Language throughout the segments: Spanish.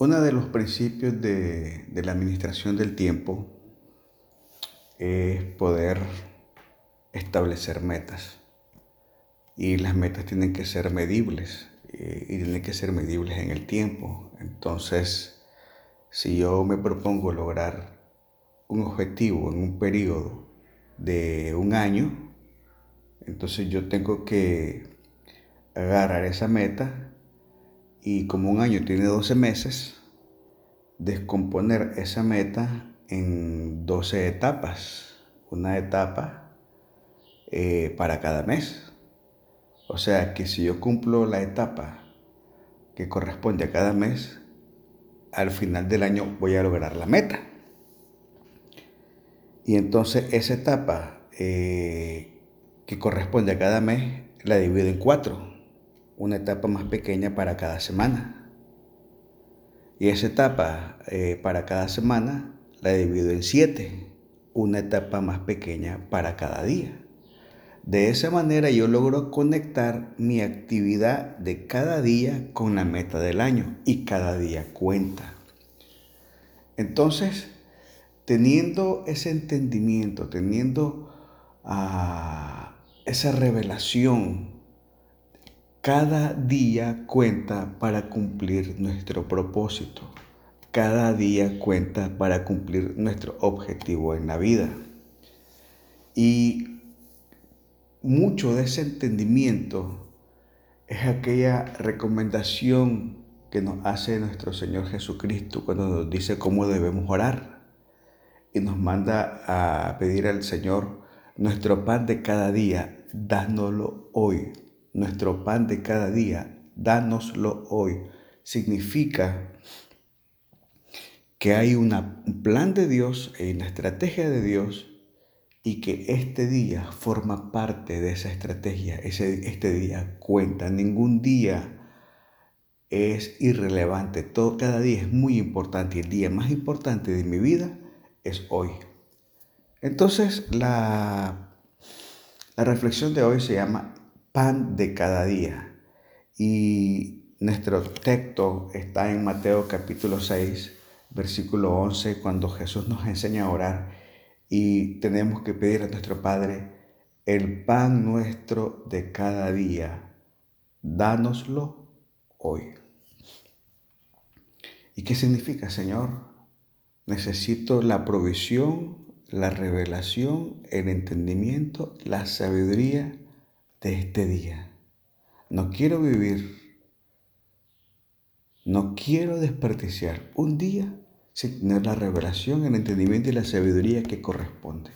Uno de los principios de, la administración del tiempo es poder establecer metas. Y las metas tienen que ser medibles eh, y tienen que ser medibles en el tiempo. Entonces, si yo me propongo lograr un objetivo en un periodo de un año, entonces yo tengo que agarrar esa meta y como un año tiene 12 meses, descomponer esa meta en 12 etapas. Una etapa eh, para cada mes. O sea que si yo cumplo la etapa que corresponde a cada mes, al final del año voy a lograr la meta. Y entonces esa etapa eh, que corresponde a cada mes la divido en cuatro. Una etapa más pequeña para cada semana. Y esa etapa eh, para cada semana la divido en siete, una etapa más pequeña para cada día. De esa manera yo logro conectar mi actividad de cada día con la meta del año y cada día cuenta. Entonces, teniendo ese entendimiento, teniendo ah, esa revelación, cada día cuenta para cumplir nuestro propósito. Cada día cuenta para cumplir nuestro objetivo en la vida. Y mucho de ese entendimiento es aquella recomendación que nos hace nuestro Señor Jesucristo cuando nos dice cómo debemos orar y nos manda a pedir al Señor nuestro pan de cada día, dánoslo hoy. Nuestro pan de cada día, dánoslo hoy. Significa que hay un plan de Dios, hay una estrategia de Dios y que este día forma parte de esa estrategia, ese, este día cuenta, ningún día es irrelevante, todo, cada día es muy importante y el día más importante de mi vida es hoy. Entonces la, la reflexión de hoy se llama pan de cada día y nuestro texto está en Mateo capítulo 6 versículo 11, cuando Jesús nos enseña a orar y tenemos que pedir a nuestro Padre el pan nuestro de cada día, dánoslo hoy. ¿Y qué significa, Señor? Necesito la provisión, la revelación, el entendimiento, la sabiduría de este día. No quiero vivir no quiero desperdiciar un día sin tener la revelación, el entendimiento y la sabiduría que corresponde.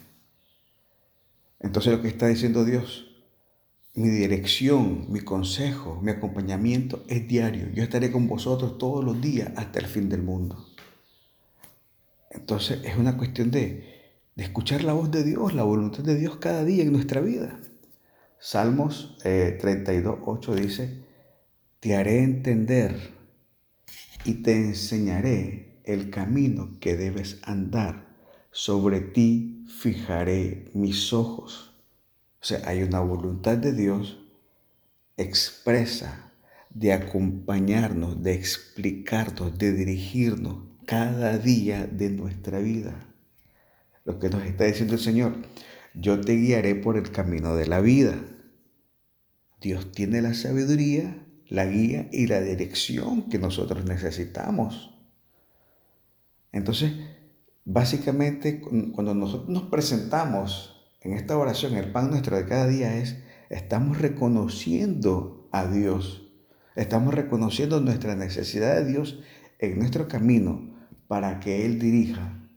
Entonces lo que está diciendo Dios, mi dirección, mi consejo, mi acompañamiento es diario. Yo estaré con vosotros todos los días hasta el fin del mundo. Entonces es una cuestión de, de escuchar la voz de Dios, la voluntad de Dios cada día en nuestra vida. Salmos 32, eh, 8 dice, te haré entender y te enseñaré el camino que debes andar. Sobre ti fijaré mis ojos. O sea, hay una voluntad de Dios expresa de acompañarnos, de explicarnos, de dirigirnos cada día de nuestra vida. Lo que nos está diciendo el Señor, yo te guiaré por el camino de la vida. Dios tiene la sabiduría la guía y la dirección que nosotros necesitamos. Entonces, básicamente, cuando nosotros nos presentamos en esta oración, el pan nuestro de cada día es, estamos reconociendo a Dios, estamos reconociendo nuestra necesidad de Dios en nuestro camino para que Él dirija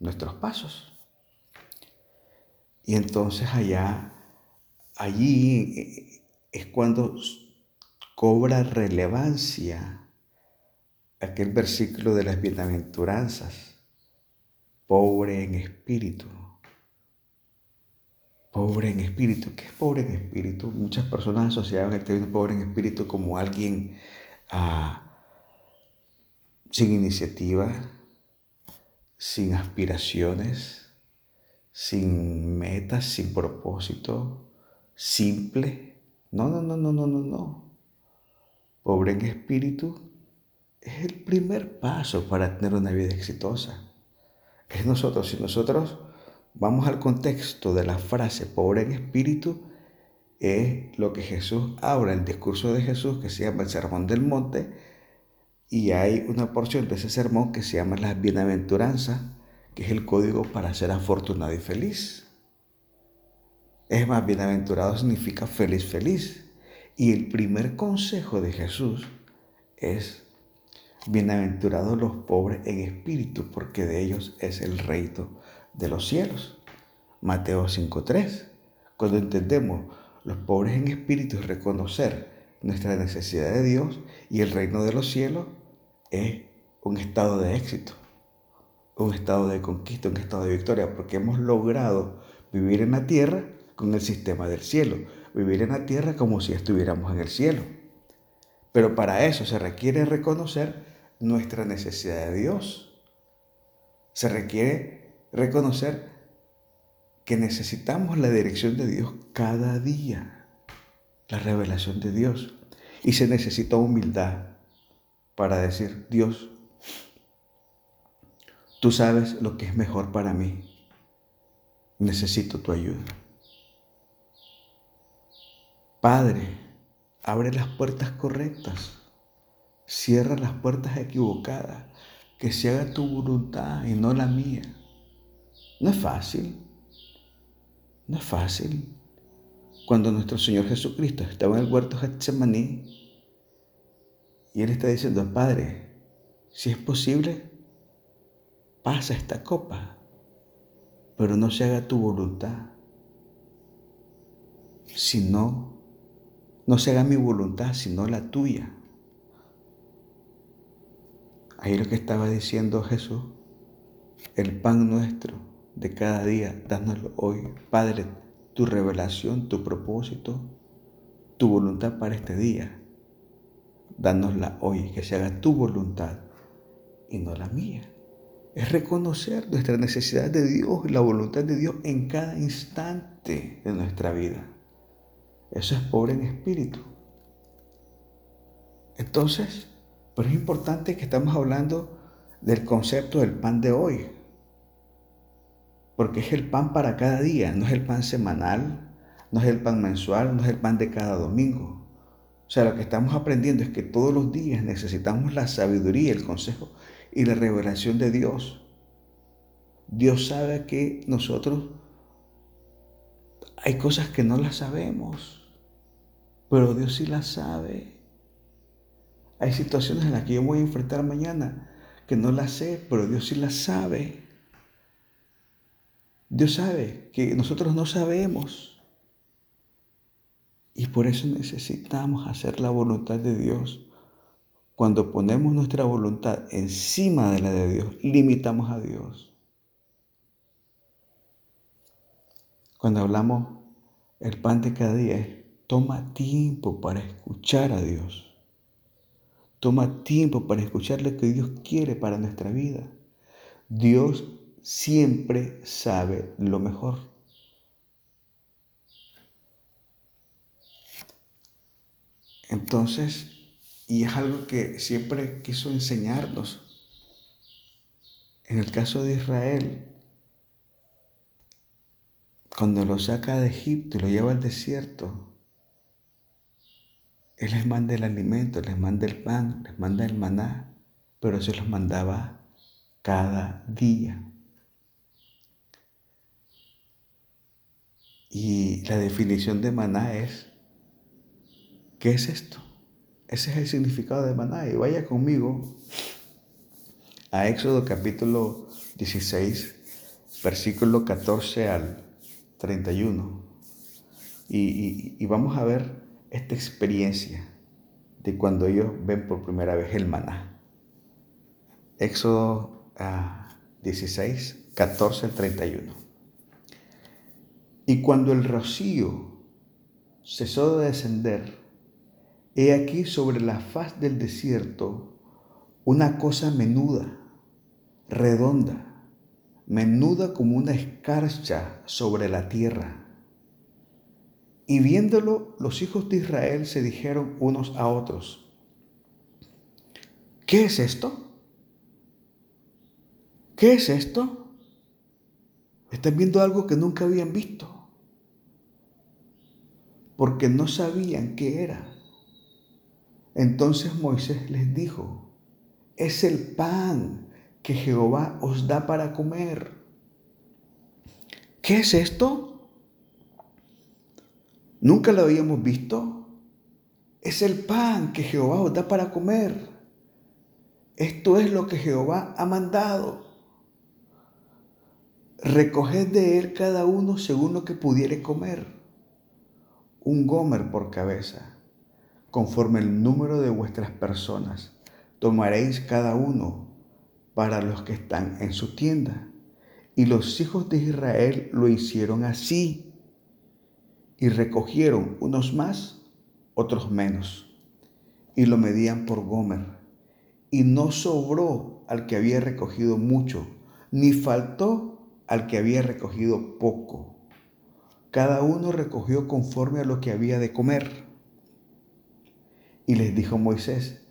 nuestros pasos. Y entonces allá, allí es cuando cobra relevancia aquel versículo de las bienaventuranzas, pobre en espíritu. Pobre en espíritu. ¿Qué es pobre en espíritu? Muchas personas asociaban el término pobre en espíritu como alguien ah, sin iniciativa, sin aspiraciones, sin metas, sin propósito, simple. No, no, no, no, no, no, no pobre en espíritu, es el primer paso para tener una vida exitosa. Es nosotros, si nosotros vamos al contexto de la frase pobre en espíritu, es lo que Jesús habla, el discurso de Jesús que se llama el Sermón del Monte, y hay una porción de ese sermón que se llama la bienaventuranza, que es el código para ser afortunado y feliz. Es más, bienaventurado significa feliz, feliz. Y el primer consejo de Jesús es, bienaventurados los pobres en espíritu, porque de ellos es el reino de los cielos. Mateo 5.3. Cuando entendemos los pobres en espíritu es reconocer nuestra necesidad de Dios y el reino de los cielos es un estado de éxito, un estado de conquista, un estado de victoria, porque hemos logrado vivir en la tierra con el sistema del cielo, vivir en la tierra como si estuviéramos en el cielo. Pero para eso se requiere reconocer nuestra necesidad de Dios. Se requiere reconocer que necesitamos la dirección de Dios cada día, la revelación de Dios. Y se necesita humildad para decir, Dios, tú sabes lo que es mejor para mí. Necesito tu ayuda. Padre, abre las puertas correctas, cierra las puertas equivocadas, que se haga tu voluntad y no la mía. No es fácil, no es fácil. Cuando nuestro Señor Jesucristo estaba en el huerto Getsemaní y Él está diciendo, Padre, si es posible, pasa esta copa, pero no se haga tu voluntad, sino no se haga mi voluntad, sino la tuya. Ahí lo que estaba diciendo Jesús, el pan nuestro de cada día, dánoslo hoy. Padre, tu revelación, tu propósito, tu voluntad para este día, dánosla hoy, que se haga tu voluntad y no la mía. Es reconocer nuestra necesidad de Dios y la voluntad de Dios en cada instante de nuestra vida. Eso es pobre en espíritu. Entonces, pero es importante que estamos hablando del concepto del pan de hoy. Porque es el pan para cada día, no es el pan semanal, no es el pan mensual, no es el pan de cada domingo. O sea, lo que estamos aprendiendo es que todos los días necesitamos la sabiduría, el consejo y la revelación de Dios. Dios sabe que nosotros hay cosas que no las sabemos pero Dios sí la sabe. Hay situaciones en las que yo voy a enfrentar mañana que no las sé, pero Dios sí las sabe. Dios sabe que nosotros no sabemos. Y por eso necesitamos hacer la voluntad de Dios. Cuando ponemos nuestra voluntad encima de la de Dios, limitamos a Dios. Cuando hablamos el pan de cada día Toma tiempo para escuchar a Dios. Toma tiempo para escuchar lo que Dios quiere para nuestra vida. Dios siempre sabe lo mejor. Entonces, y es algo que siempre quiso enseñarnos. En el caso de Israel, cuando lo saca de Egipto y lo lleva al desierto, él les manda el alimento, les manda el pan, les manda el maná, pero se los mandaba cada día. Y la definición de maná es, ¿qué es esto? Ese es el significado de maná. Y vaya conmigo a Éxodo capítulo 16, versículo 14 al 31. Y, y vamos a ver esta experiencia de cuando ellos ven por primera vez el maná. Éxodo 16, 14 al 31. Y cuando el rocío cesó de descender, he aquí sobre la faz del desierto una cosa menuda, redonda, menuda como una escarcha sobre la tierra y viéndolo, los hijos de Israel se dijeron unos a otros, ¿qué es esto? ¿Qué es esto? Están viendo algo que nunca habían visto, porque no sabían qué era. Entonces Moisés les dijo, es el pan que Jehová os da para comer. ¿Qué es esto? ¿Nunca lo habíamos visto? Es el pan que Jehová os da para comer. Esto es lo que Jehová ha mandado. Recoged de él cada uno según lo que pudiere comer. Un gomer por cabeza, conforme el número de vuestras personas. Tomaréis cada uno para los que están en su tienda. Y los hijos de Israel lo hicieron así. Y recogieron unos más, otros menos. Y lo medían por Gomer. Y no sobró al que había recogido mucho, ni faltó al que había recogido poco. Cada uno recogió conforme a lo que había de comer. Y les dijo Moisés,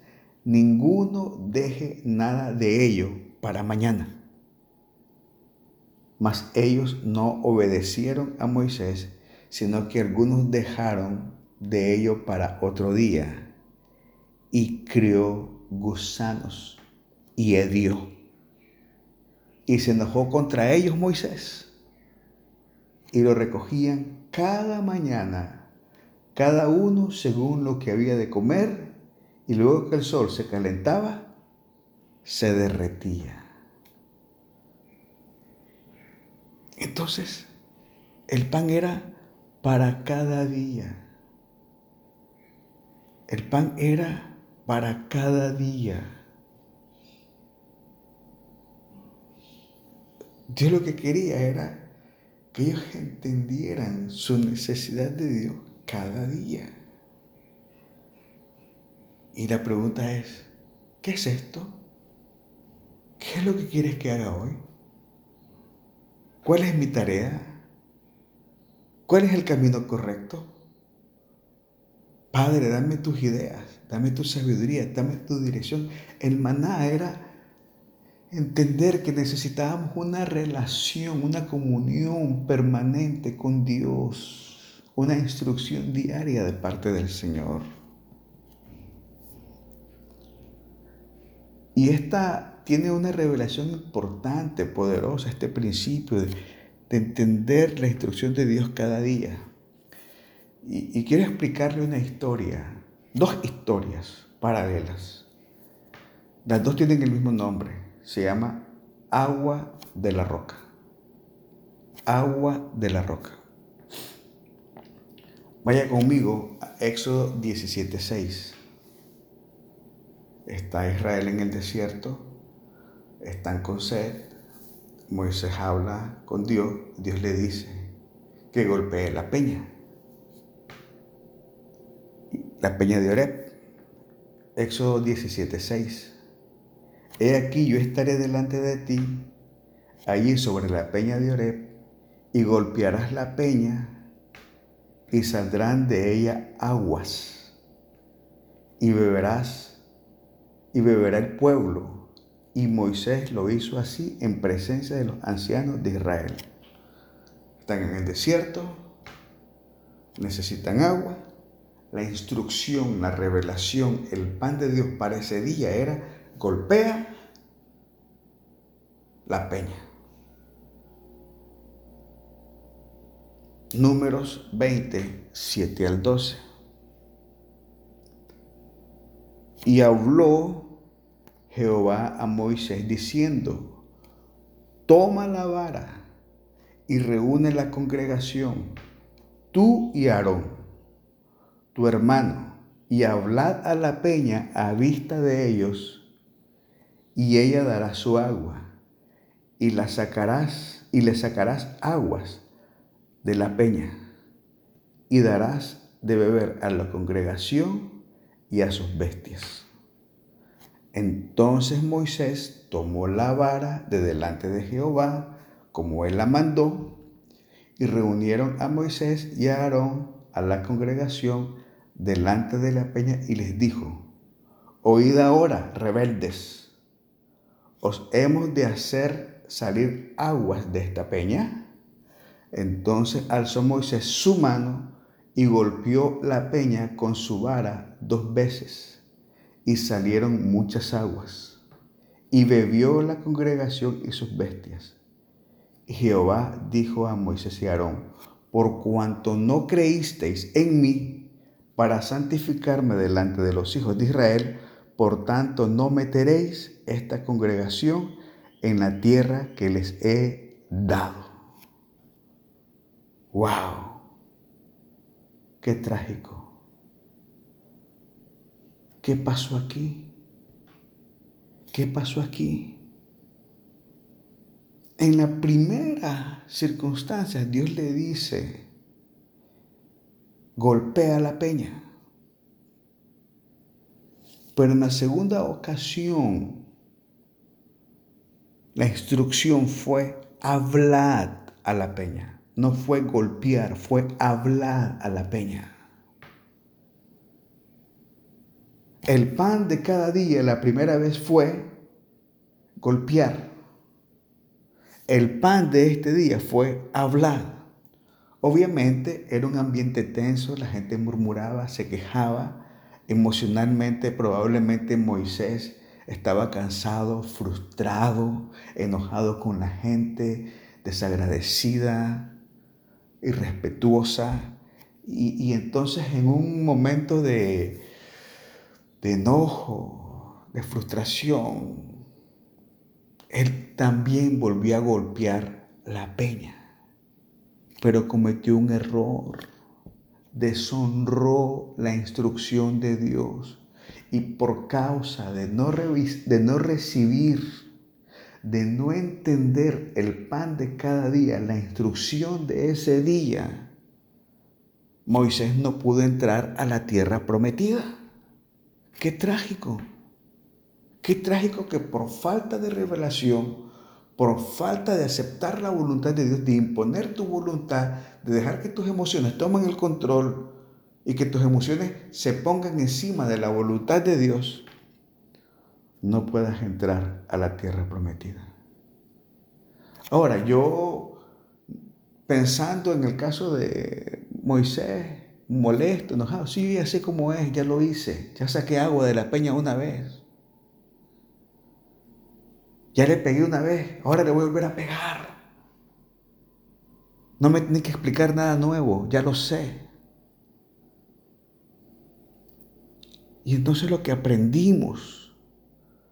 ninguno deje nada de ello para mañana. Mas ellos no obedecieron a Moisés, sino que algunos dejaron de ello para otro día. Y crió gusanos y hedió. Y se enojó contra ellos Moisés. Y lo recogían cada mañana, cada uno según lo que había de comer, y luego que el sol se calentaba, se derretía. Entonces, el pan era para cada día. El pan era para cada día. Dios lo que quería era que ellos entendieran su necesidad de Dios cada día. Y la pregunta es, ¿qué es esto? ¿Qué es lo que quieres que haga hoy? ¿Cuál es mi tarea? ¿Cuál es el camino correcto? Padre, dame tus ideas, dame tu sabiduría, dame tu dirección. El maná era entender que necesitábamos una relación, una comunión permanente con Dios, una instrucción diaria de parte del Señor. Y esta tiene una revelación importante, poderosa, este principio de, entender la instrucción de Dios cada día. Y, y quiero explicarle una historia, dos historias paralelas. Las dos tienen el mismo nombre, se llama Agua de la Roca. Agua de la Roca. Vaya conmigo a Éxodo 17:6. Está Israel en el desierto, están con sed, Moisés habla con Dios, Dios le dice que golpee la peña, la peña de Oreb, Éxodo 17:6. He aquí yo estaré delante de ti, allí sobre la peña de Oreb, y golpearás la peña, y saldrán de ella aguas, y beberás y beberá el pueblo. Y Moisés lo hizo así en presencia de los ancianos de Israel. Están en el desierto, necesitan agua. La instrucción, la revelación, el pan de Dios para ese día era golpea la peña. Números 20, 7 al 12. Y habló Jehová a Moisés diciendo, toma la vara y reúne la congregación, tú y Aarón, tu hermano, y hablad a la peña a vista de ellos, y ella dará su agua, y la sacarás, y le sacarás aguas de la peña, y darás de beber a la congregación y a sus bestias. Entonces Moisés tomó la vara de delante de Jehová, como él la mandó, y reunieron a Moisés y a Aarón a la congregación delante de la peña y les dijo, Oíd ahora, rebeldes, ¿os hemos de hacer salir aguas de esta peña? Entonces alzó Moisés su mano y golpeó la peña con su vara dos veces, y salieron muchas aguas, y bebió la congregación y sus bestias. Y Jehová dijo a Moisés y Aarón, por cuanto no creísteis en mí para santificarme delante de los hijos de Israel, por tanto no meteréis esta congregación en la tierra que les he dado. ¡Wow! ¡Qué trágico! ¿Qué pasó aquí? ¿Qué pasó aquí? En la primera circunstancia Dios le dice, golpea la peña. Pero en la segunda ocasión, la instrucción fue hablar a la peña. No fue golpear, fue hablar a la peña. El pan de cada día la primera vez fue golpear. El pan de este día fue hablar. Obviamente era un ambiente tenso, la gente murmuraba, se quejaba, Emocionalmente probablemente Moisés estaba cansado, frustrado, enojado con la gente, desagradecida, irrespetuosa. Y, y entonces en un momento de, de enojo, de frustración, él también volvió a golpear la peña, pero cometió un error deshonró la instrucción de Dios y por causa de no, de no recibir, de no entender el pan de cada día, la instrucción de ese día, Moisés no pudo entrar a la tierra prometida. Qué trágico. Qué trágico que por falta de revelación por falta de aceptar la voluntad de Dios, de imponer tu voluntad, de dejar que tus emociones tomen el control y que tus emociones se pongan encima de la voluntad de Dios, no puedas entrar a la tierra prometida. Ahora, yo pensando en el caso de Moisés, molesto, enojado, sí, ya sé cómo es, ya lo hice, ya saqué agua de la peña una vez. Ya le pegué una vez, ahora le voy a volver a pegar. No me tiene que explicar nada nuevo, ya lo sé. Y entonces lo que aprendimos,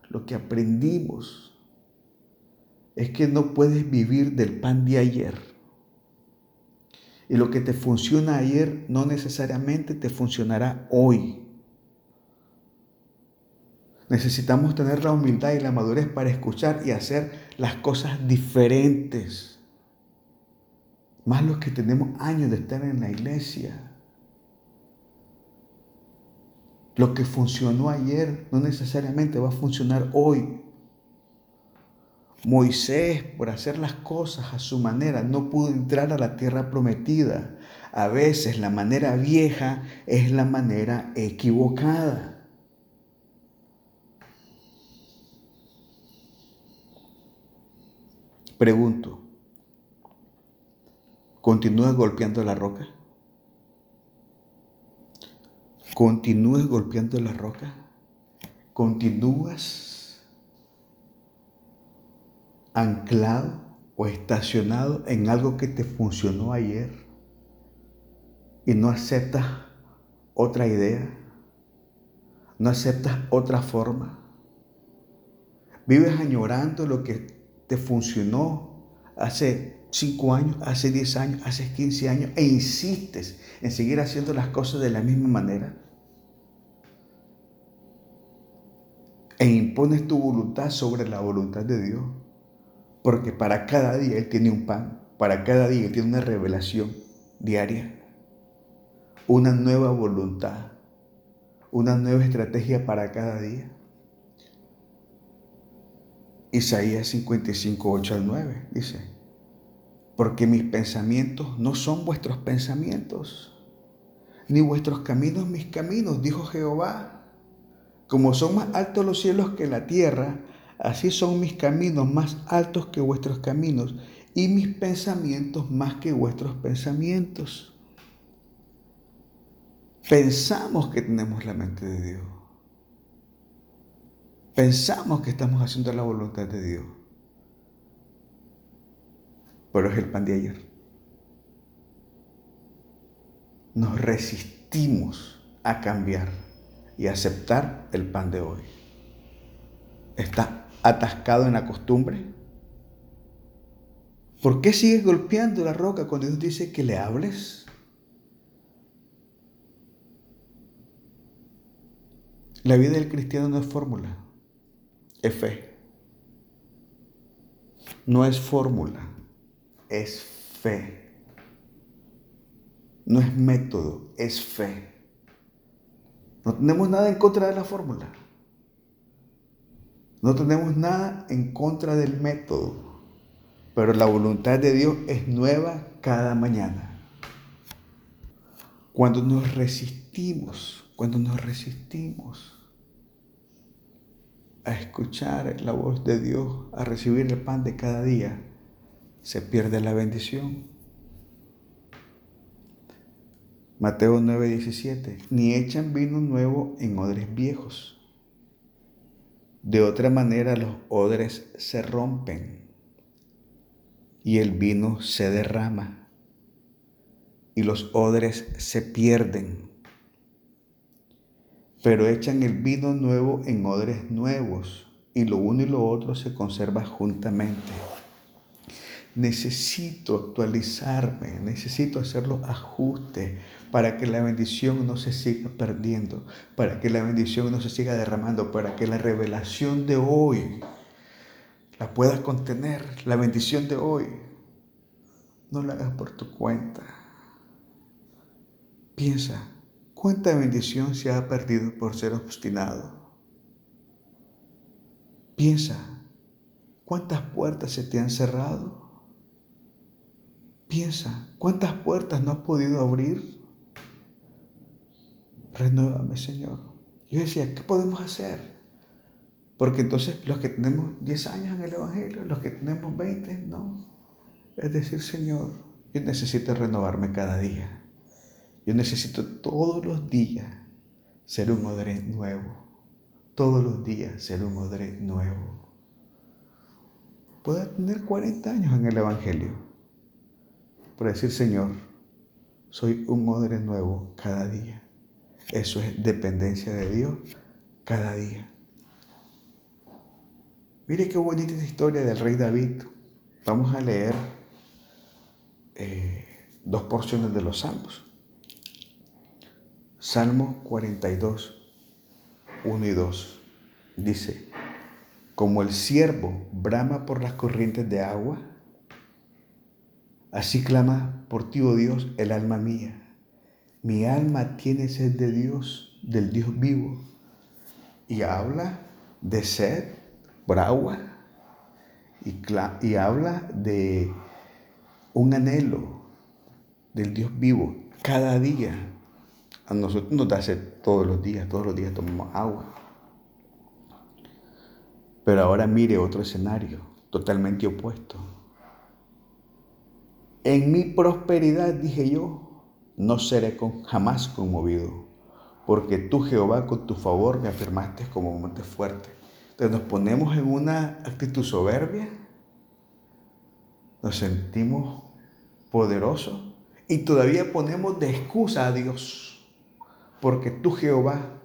lo que aprendimos es que no puedes vivir del pan de ayer. Y lo que te funciona ayer no necesariamente te funcionará hoy. Necesitamos tener la humildad y la madurez para escuchar y hacer las cosas diferentes. Más los que tenemos años de estar en la iglesia. Lo que funcionó ayer no necesariamente va a funcionar hoy. Moisés, por hacer las cosas a su manera, no pudo entrar a la tierra prometida. A veces la manera vieja es la manera equivocada. Pregunto, ¿continúas golpeando la roca? ¿Continúas golpeando la roca? ¿Continúas anclado o estacionado en algo que te funcionó ayer y no aceptas otra idea? ¿No aceptas otra forma? ¿Vives añorando lo que te funcionó hace 5 años, hace 10 años, hace 15 años e insistes en seguir haciendo las cosas de la misma manera? E impones tu voluntad sobre la voluntad de Dios. Porque para cada día Él tiene un pan, para cada día Él tiene una revelación diaria, una nueva voluntad, una nueva estrategia para cada día. Isaías 55, 8 al 9 dice, porque mis pensamientos no son vuestros pensamientos, ni vuestros caminos mis caminos, dijo Jehová. Como son más altos los cielos que la tierra, así son mis caminos más altos que vuestros caminos y mis pensamientos más que vuestros pensamientos. Pensamos que tenemos la mente de Dios. Pensamos que estamos haciendo la voluntad de Dios. Pero es el pan de ayer. Nos resistimos a cambiar y aceptar el pan de hoy. Está atascado en la costumbre. ¿Por qué sigues golpeando la roca cuando Dios dice que le hables? La vida del cristiano no es fórmula, es fe. No es fórmula, es fe. No es método, es fe. No tenemos nada en contra de la fórmula. No tenemos nada en contra del método. Pero la voluntad de Dios es nueva cada mañana. Cuando nos resistimos, cuando nos resistimos a escuchar la voz de Dios, a recibir el pan de cada día, se pierde la bendición. Mateo 9:17, ni echan vino nuevo en odres viejos. De otra manera los odres se rompen y el vino se derrama y los odres se pierden. Pero echan el vino nuevo en odres nuevos y lo uno y lo otro se conserva juntamente necesito actualizarme, necesito hacer los ajustes para que la bendición no se siga perdiendo, para que la bendición no se siga derramando, para que la revelación de hoy la puedas contener, la bendición de hoy. No la hagas por tu cuenta. Piensa, ¿cuánta bendición se ha perdido por ser obstinado? Piensa, ¿cuántas puertas se te han cerrado? Piensa, ¿cuántas puertas no has podido abrir? Renuévame, Señor. Yo decía, ¿qué podemos hacer? Porque entonces los que tenemos 10 años en el Evangelio, los que tenemos 20, no. Es decir, Señor, yo necesito renovarme cada día. Yo necesito todos los días ser un odre nuevo. Todos los días ser un odre nuevo. Puedo tener 40 años en el Evangelio por decir, Señor, soy un odre nuevo cada día. Eso es dependencia de Dios cada día. Mire qué bonita esta historia del rey David. Vamos a leer eh, dos porciones de los salmos. Salmo 42, 1 y 2. Dice, como el siervo brama por las corrientes de agua, Así clama por ti, oh Dios, el alma mía. Mi alma tiene sed de Dios, del Dios vivo. Y habla de sed por. Y, y habla de un anhelo del Dios vivo cada día. A nosotros nos da sed todos los días, todos los días tomamos agua. Pero ahora mire otro escenario totalmente opuesto. En mi prosperidad, dije yo, no seré jamás conmovido, porque tú, Jehová, con tu favor me afirmaste como monte fuerte. Entonces nos ponemos en una actitud soberbia, nos sentimos poderosos y todavía ponemos de excusa a Dios, porque tú, Jehová,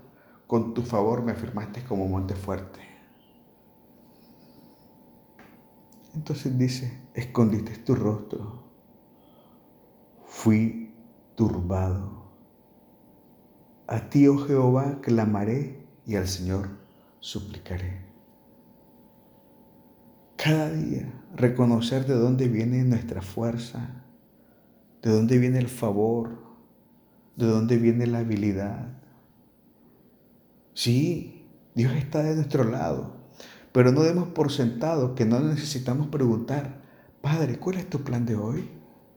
con tu favor me afirmaste como monte fuerte. Entonces dice, escondiste tu rostro fui turbado. A ti, oh Jehová, clamaré y al Señor suplicaré. Cada día reconocer de dónde viene nuestra fuerza, de dónde viene el favor, de dónde viene la habilidad. Sí, Dios está de nuestro lado, pero no demos por sentado que no necesitamos preguntar, Padre, ¿cuál es tu plan de hoy?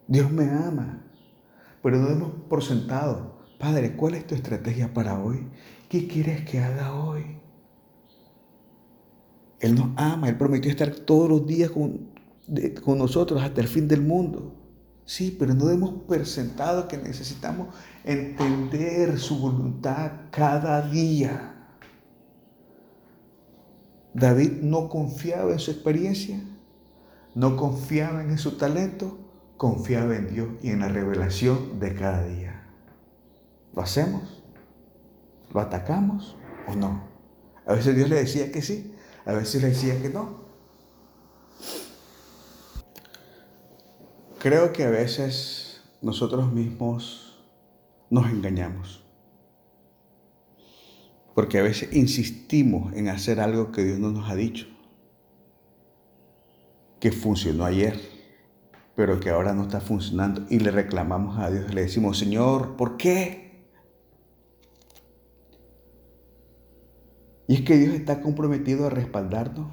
Dios me ama, pero no demos por sentado Padre, ¿cuál es tu estrategia para hoy? ¿Qué quieres que haga hoy? Él nos ama, Él prometió estar todos los días con, con nosotros hasta el fin del mundo. Sí, pero no hemos presentado que necesitamos entender su voluntad cada día. David no confiaba en su experiencia, no confiaba en su talento, confiaba en Dios y en la revelación de cada día. ¿Lo hacemos? ¿Lo atacamos o no? A veces Dios le decía que sí, a veces le decía que no. Creo que a veces nosotros mismos nos engañamos. Porque a veces insistimos en hacer algo que Dios no nos ha dicho. Que funcionó ayer, pero que ahora no está funcionando. Y le reclamamos a Dios, le decimos, Señor, ¿por qué? Y es que Dios está comprometido a respaldarnos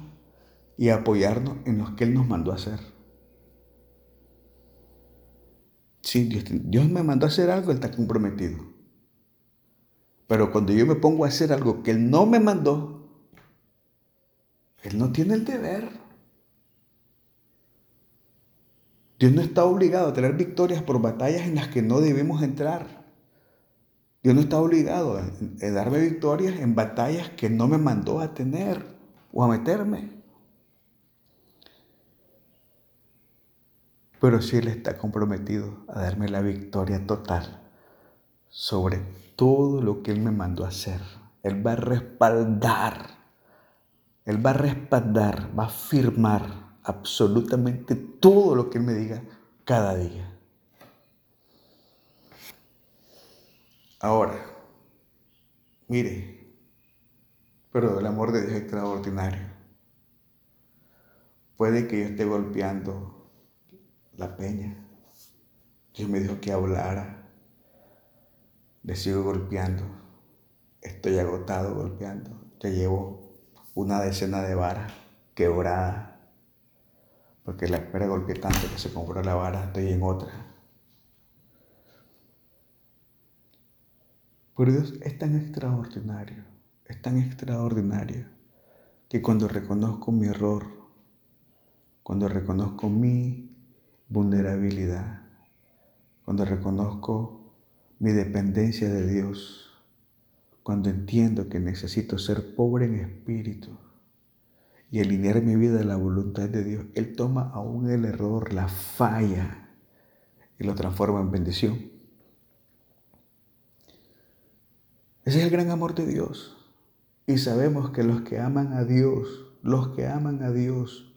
y a apoyarnos en lo que Él nos mandó a hacer. Sí, Dios, me mandó a hacer algo, Él está comprometido. Pero cuando yo me pongo a hacer algo que Él no me mandó, Él no tiene el deber. Dios no está obligado a tener victorias por batallas en las que no debemos entrar. Dios no está obligado a, darme victorias en batallas que no me mandó a tener o a meterme. pero si Él está comprometido a darme la victoria total sobre todo lo que Él me mandó a hacer. Él va a respaldar, Él va a respaldar, va a firmar absolutamente todo lo que Él me diga cada día. Ahora, mire, pero el amor de Dios es extraordinario. Puede que yo esté golpeando la peña. Dios me dijo que hablara. Le sigo golpeando. Estoy agotado golpeando. Ya llevo una decena de varas quebradas. Porque la espera golpeé tanto que se compró la vara, estoy en otra. Pero Dios es tan extraordinario, es tan extraordinario, que cuando reconozco mi error, cuando reconozco mi vulnerabilidad, cuando reconozco mi dependencia de Dios, cuando entiendo que necesito ser pobre en espíritu y alinear mi vida a la voluntad de Dios, Él toma aún el error, la falla y lo transforma en bendición. Ese es el gran amor de Dios. Y sabemos que los que aman a Dios, los que aman a Dios,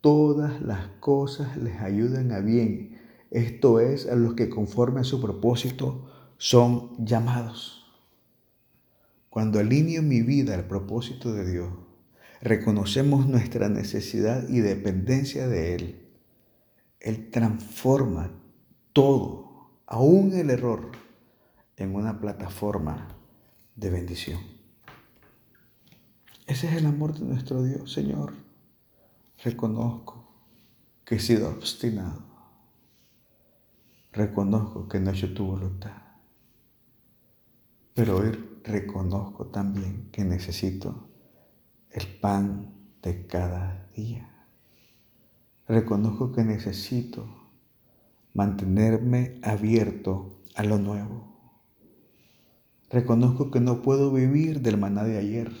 todas las cosas les ayudan a bien. Esto es, a los que conforme a su propósito son llamados. Cuando alineo mi vida al propósito de Dios, reconocemos nuestra necesidad y dependencia de Él. Él transforma todo, aún el error, en una plataforma de bendición. Ese es el amor de nuestro Dios, Señor reconozco que he sido obstinado. Reconozco que no he hecho tu voluntad. Pero hoy reconozco también que necesito el pan de cada día. Reconozco que necesito mantenerme abierto a lo nuevo. Reconozco que no puedo vivir del maná de ayer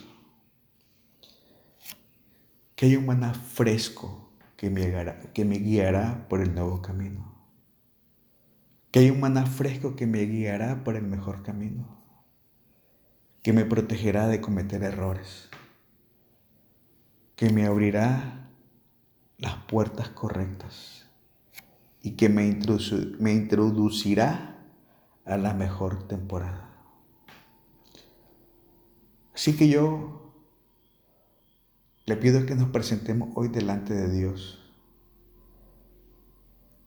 que hay un maná fresco que me, guiará, que me guiará por el nuevo camino. Que hay un maná fresco que me guiará por el mejor camino. Que me protegerá de cometer errores. Que me abrirá las puertas correctas. Y que me, me introducirá a la mejor temporada. Así que yo le pido que nos presentemos hoy delante de Dios.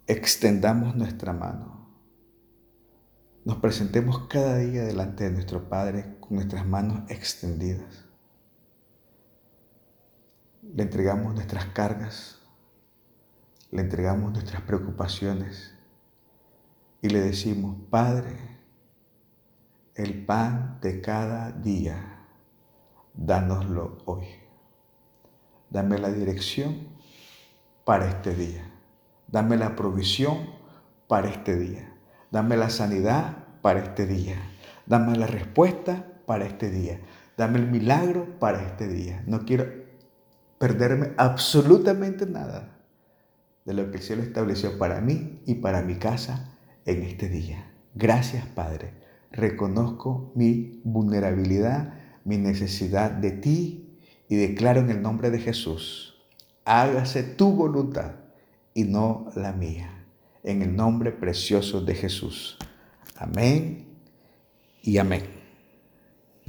Extendamos nuestra mano. Nos presentemos cada día delante de nuestro Padre con nuestras manos extendidas. Le entregamos nuestras cargas, le entregamos nuestras preocupaciones y le decimos, Padre, el pan de cada día, dánoslo hoy. Dame la dirección para este día. Dame la provisión para este día. Dame la sanidad para este día. Dame la respuesta para este día. Dame el milagro para este día. No quiero perderme absolutamente nada de lo que el cielo estableció para mí y para mi casa en este día. Gracias, Padre. Reconozco mi vulnerabilidad, mi necesidad de ti y declaro en el nombre de Jesús, hágase tu voluntad y no la mía. En el nombre precioso de Jesús. Amén y amén.